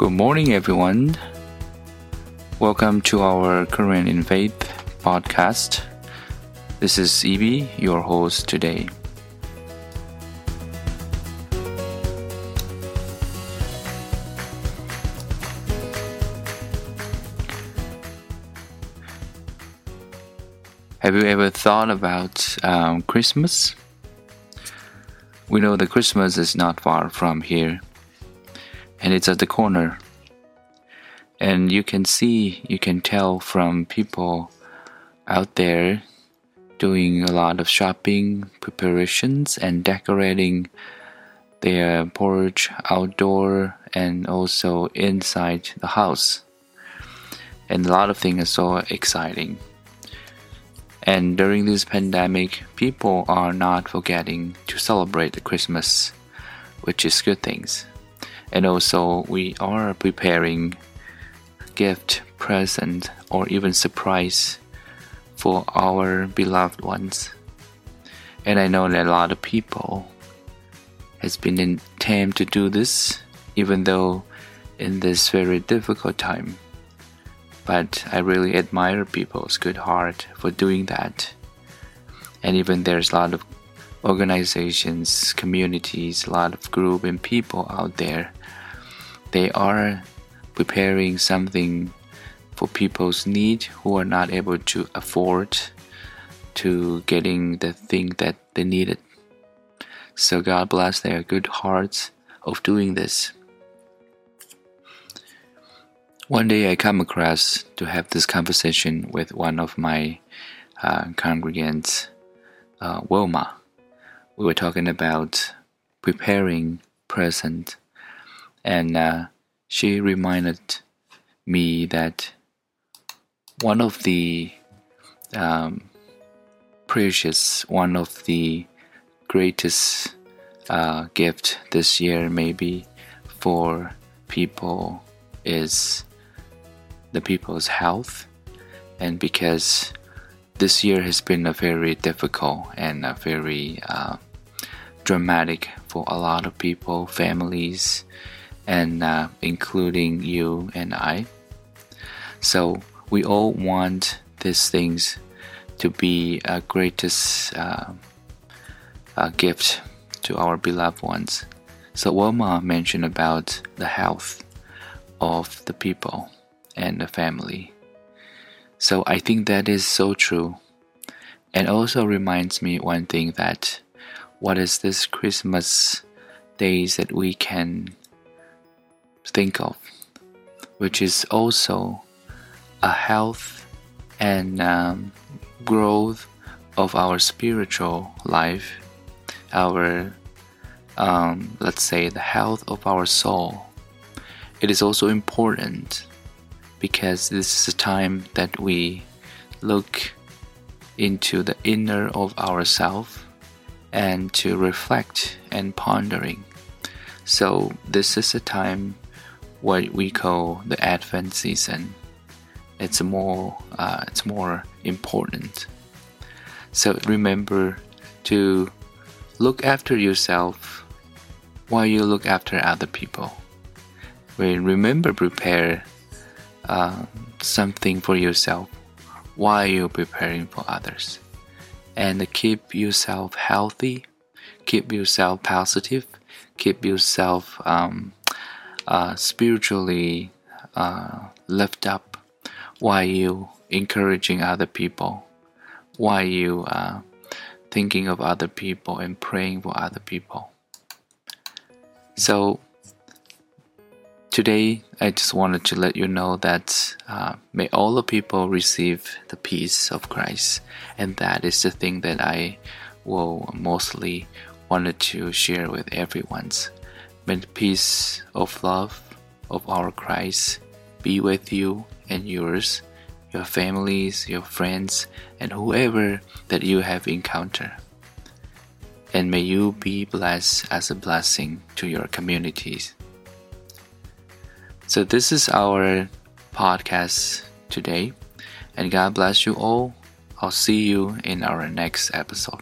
Good morning, everyone. Welcome to our Korean in Faith podcast. This is Evie, your host today. Have you ever thought about um, Christmas? We know that Christmas is not far from here and it's at the corner. And you can see, you can tell from people out there doing a lot of shopping preparations and decorating their porch outdoor and also inside the house. And a lot of things are so exciting. And during this pandemic, people are not forgetting to celebrate Christmas, which is good things and also we are preparing gift, present, or even surprise for our beloved ones. And I know that a lot of people has been in time to do this, even though in this very difficult time. But I really admire people's good heart for doing that. And even there's a lot of organizations, communities, a lot of group and people out there they are preparing something for people's need who are not able to afford to getting the thing that they needed. So God bless their good hearts of doing this. One day I come across to have this conversation with one of my uh, congregants, uh, Wilma. We were talking about preparing present. And uh, she reminded me that one of the um, precious, one of the greatest uh, gift this year maybe for people is the people's health. And because this year has been a very difficult and a very uh, dramatic for a lot of people families and uh, including you and I. So we all want these things to be a greatest uh, a gift to our beloved ones. So Wilma mentioned about the health of the people and the family. So I think that is so true. And also reminds me one thing that what is this Christmas days that we can think of, which is also a health and um, growth of our spiritual life, our um, let's say the health of our soul. It is also important because this is a time that we look into the inner of ourself and to reflect and pondering. So this is a time what we call the Advent season. It's more uh, it's more important. So remember to look after yourself while you look after other people. Remember prepare uh, something for yourself while you're preparing for others. And keep yourself healthy, keep yourself positive, keep yourself um, uh, spiritually uh, lift up while you encouraging other people, while you uh, thinking of other people and praying for other people. So today, I just wanted to let you know that uh, may all the people receive the peace of Christ, and that is the thing that I will mostly wanted to share with everyone's. May the peace of love of our Christ be with you and yours, your families, your friends, and whoever that you have encountered. And may you be blessed as a blessing to your communities. So, this is our podcast today, and God bless you all. I'll see you in our next episode.